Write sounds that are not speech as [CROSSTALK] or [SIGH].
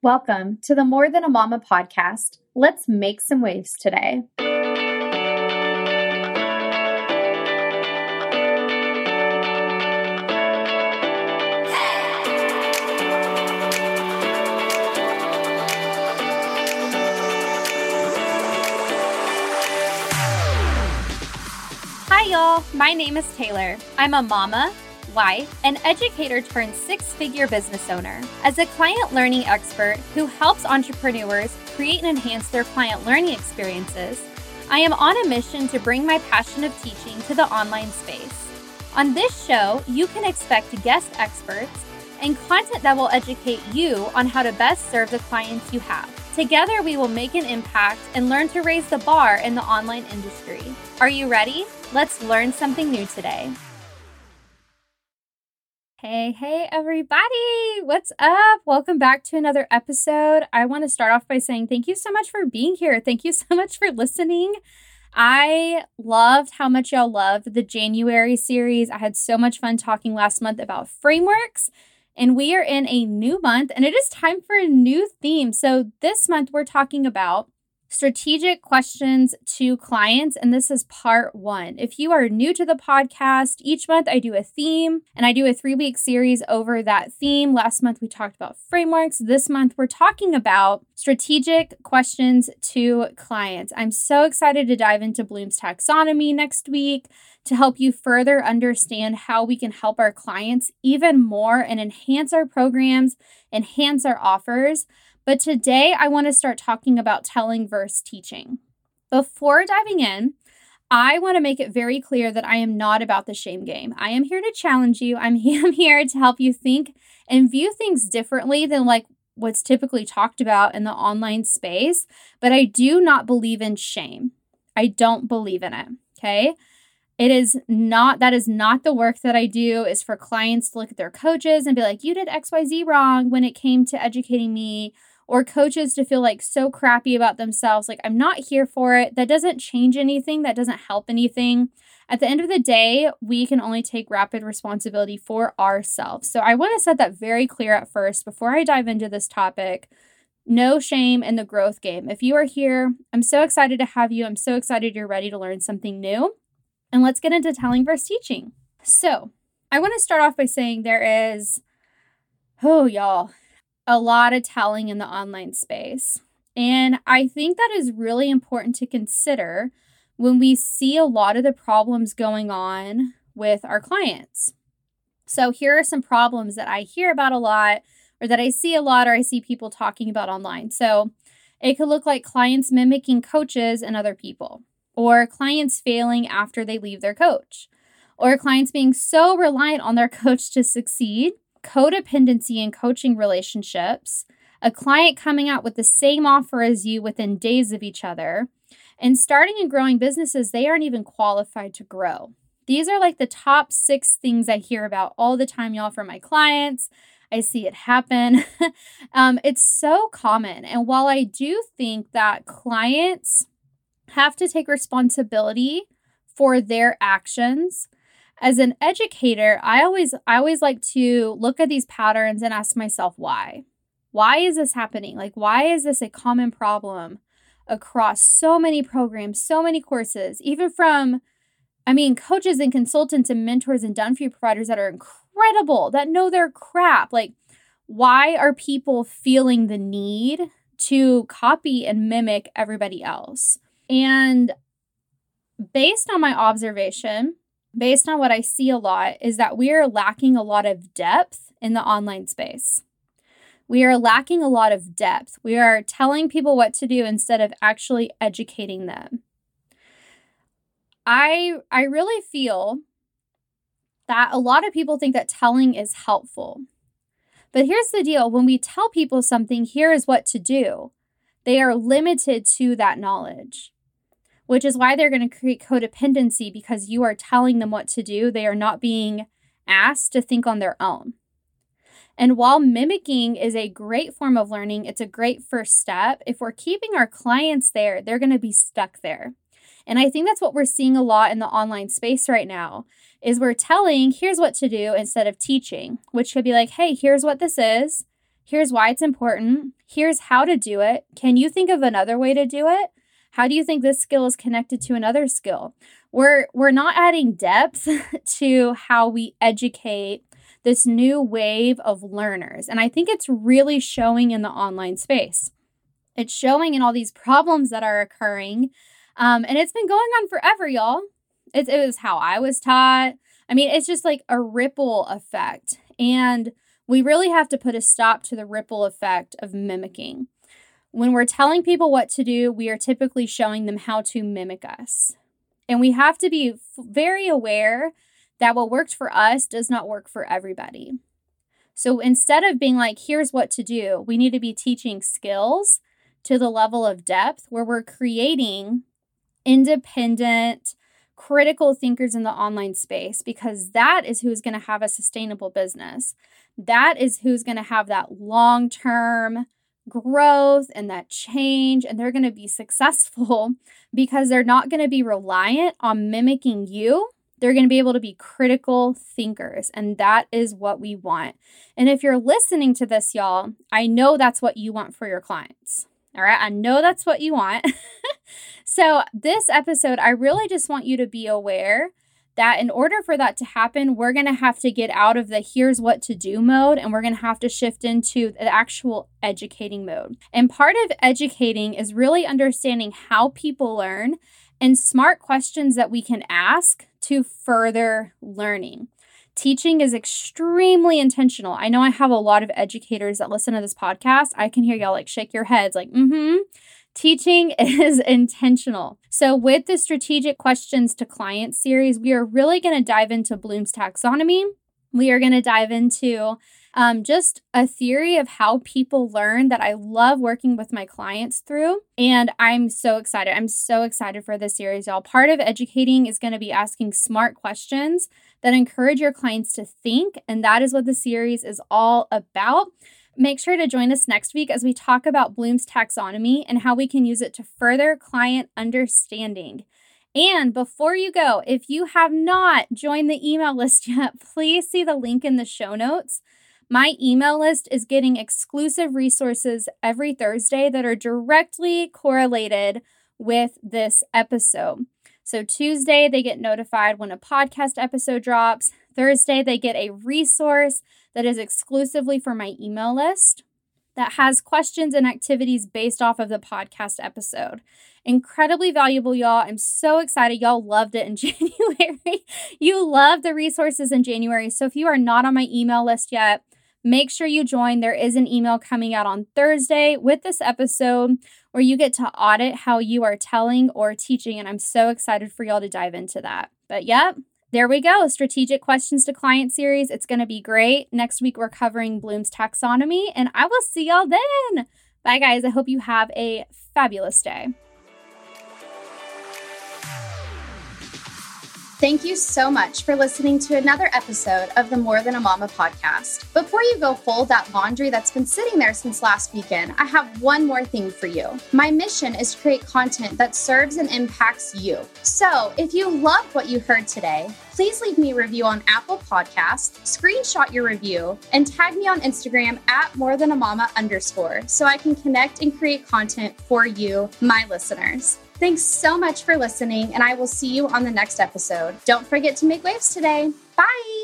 Welcome to the More Than a Mama podcast. Let's make some waves today. Hi, y'all. My name is Taylor. I'm a mama wife, an educator turned six figure business owner. As a client learning expert who helps entrepreneurs create and enhance their client learning experiences, I am on a mission to bring my passion of teaching to the online space. On this show, you can expect guest experts and content that will educate you on how to best serve the clients you have. Together, we will make an impact and learn to raise the bar in the online industry. Are you ready? Let's learn something new today. Hey, hey, everybody. What's up? Welcome back to another episode. I want to start off by saying thank you so much for being here. Thank you [LAUGHS] so much for listening. I loved how much y'all loved the January series. I had so much fun talking last month about frameworks. And we are in a new month and it is time for a new theme. So, this month we're talking about strategic questions to clients. And this is part one. If you are new to the podcast, each month I do a theme and I do a three week series over that theme. Last month we talked about frameworks. This month we're talking about strategic questions to clients. I'm so excited to dive into Bloom's taxonomy next week to help you further understand how we can help our clients even more and enhance our programs, enhance our offers. But today I want to start talking about telling versus teaching. Before diving in, I want to make it very clear that I am not about the shame game. I am here to challenge you. [LAUGHS] I'm here to help you think and view things differently than like what's typically talked about in the online space, but I do not believe in shame. I don't believe in it, okay? It is not that is not the work that I do is for clients to look at their coaches and be like, "You did XYZ wrong when it came to educating me." Or coaches to feel like so crappy about themselves. Like, I'm not here for it. That doesn't change anything, that doesn't help anything. At the end of the day, we can only take rapid responsibility for ourselves. So, I want to set that very clear at first before I dive into this topic. No shame in the growth game. If you are here, I'm so excited to have you. I'm so excited you're ready to learn something new. And let's get into telling versus teaching. So, I want to start off by saying there is, oh, y'all, a lot of telling in the online space. And I think that is really important to consider when we see a lot of the problems going on with our clients. So, here are some problems that I hear about a lot, or that I see a lot, or I see people talking about online. So, it could look like clients mimicking coaches and other people, or clients failing after they leave their coach, or clients being so reliant on their [LAUGHS] coach to succeed codependency in coaching relationships, a client coming out with the same offer as you within days of each other, and starting and growing businesses they aren't even qualified to grow. These are like the top six things I hear about all the time, y'all, from my clients. I see it happen. [LAUGHS] um, it's so common. And while I do think that clients have to take responsibility for their actions, as an educator, I always I always like to look at these patterns and ask myself why. Why is this happening? Like why is this a common problem across so many programs, so many courses, even from I mean, coaches and consultants and mentors and done for you providers that are incredible, that know their crap. Like, why are people feeling the need to copy and mimic everybody else? And based on my observation, based on what I see a lot, is that we are lacking a lot of depth in the online space. We are lacking a lot of depth. We are telling people what to do instead of actually educating them. I I really feel that a lot of people think that telling is helpful. But here's the deal when we tell people something, here is what to do, they are limited to that knowledge which is why they're going to create codependency because you are telling them what to do. They are not being asked to think on their own. And while mimicking is a great form of learning, it's a great first step. If we're keeping our clients there, they're going to be stuck there. And I think that's what we're seeing a lot in the online space right now is we're telling here's what to do instead of teaching, which could be like, "Hey, here's what this is. Here's why it's important. Here's how to do it. Can you think of another way to do it? How do you think this skill is connected to another skill? We're we're not adding depth [LAUGHS] to how we educate this new wave of learners. And I think it's really showing in the online space. It's showing in all these problems that are occurring. Um, and it's been going on forever, y'all. It, it was how I was taught. I mean, it's just like a ripple effect. And we really have to put a stop to the ripple effect of mimicking. When we're telling people what to do, we are typically showing them how to mimic us. And we have to be very aware that what worked for us does not work for everybody. So instead of being like, here's what to do, we need to be teaching skills to the level of depth where we're creating independent, critical thinkers in the online space because that is who's going to have a sustainable business. That is who's going to have that long term growth and that change, and they're going to be successful [LAUGHS] because they're not going to be reliant on mimicking you. They're going to be able to be critical thinkers, and that is what we want. And if you're listening to this, y'all, I know that's what you want for your clients. All right, I know that's what you want. [LAUGHS] so, this episode, I really just want you to be aware that in order for that to happen, we're going to have to get out of the here's what to do mode and we're going to have to shift into the actual educating mode. And part of educating is really understanding how people learn and smart questions that we can ask to further learning. Teaching is extremely intentional. I know I have a lot of educators that listen to this podcast. I can hear y'all like shake your heads, like, mm hmm. Teaching [LAUGHS] is intentional. So, with the strategic questions to clients series, we are really going to dive into Bloom's taxonomy. We are going to dive into um, just a theory of how people learn that I love working with my clients through. And I'm so excited. I'm so excited for this series, y'all. Part of educating is going to be asking smart questions that encourage your clients to think. And that is what the series is all about. Make sure to join us next week as we talk about Bloom's taxonomy and how we can use it to further client understanding. And before you go, if you have not joined the email list [LAUGHS] yet, please see the link in the show notes. My email list is getting exclusive resources every Thursday that are directly correlated with this episode. So, Tuesday, they get notified when a podcast episode drops. Thursday, they get a resource that is exclusively for my email list that has questions and activities based off of the podcast episode. Incredibly valuable, y'all. I'm so excited. Y'all loved it in [LAUGHS] January. you love the resources in January. So if you are not on my email list yet, make sure you join. There is an email coming out on Thursday with this episode where you get to audit how you are telling or teaching. And I'm so excited for y'all to dive into that. But yep, there we go. Strategic questions to client series. It's going to be great. Next week, we're covering Bloom's taxonomy, and I will see y'all then. Bye, guys. I hope you have a fabulous day. Thank you so much for listening to another episode of the More Than a Mama podcast. Before you go fold that laundry that's been sitting there since last weekend, I have one more thing for you. My mission is to create content that serves and impacts you. So if you loved what you heard today, please leave me a review on Apple Podcast, screenshot your review, and tag me on Instagram at more than a mama underscore so I can connect and create content for you, my listeners. Thanks so much for listening, and I will see you on the next episode. Don't forget to make waves today. Bye.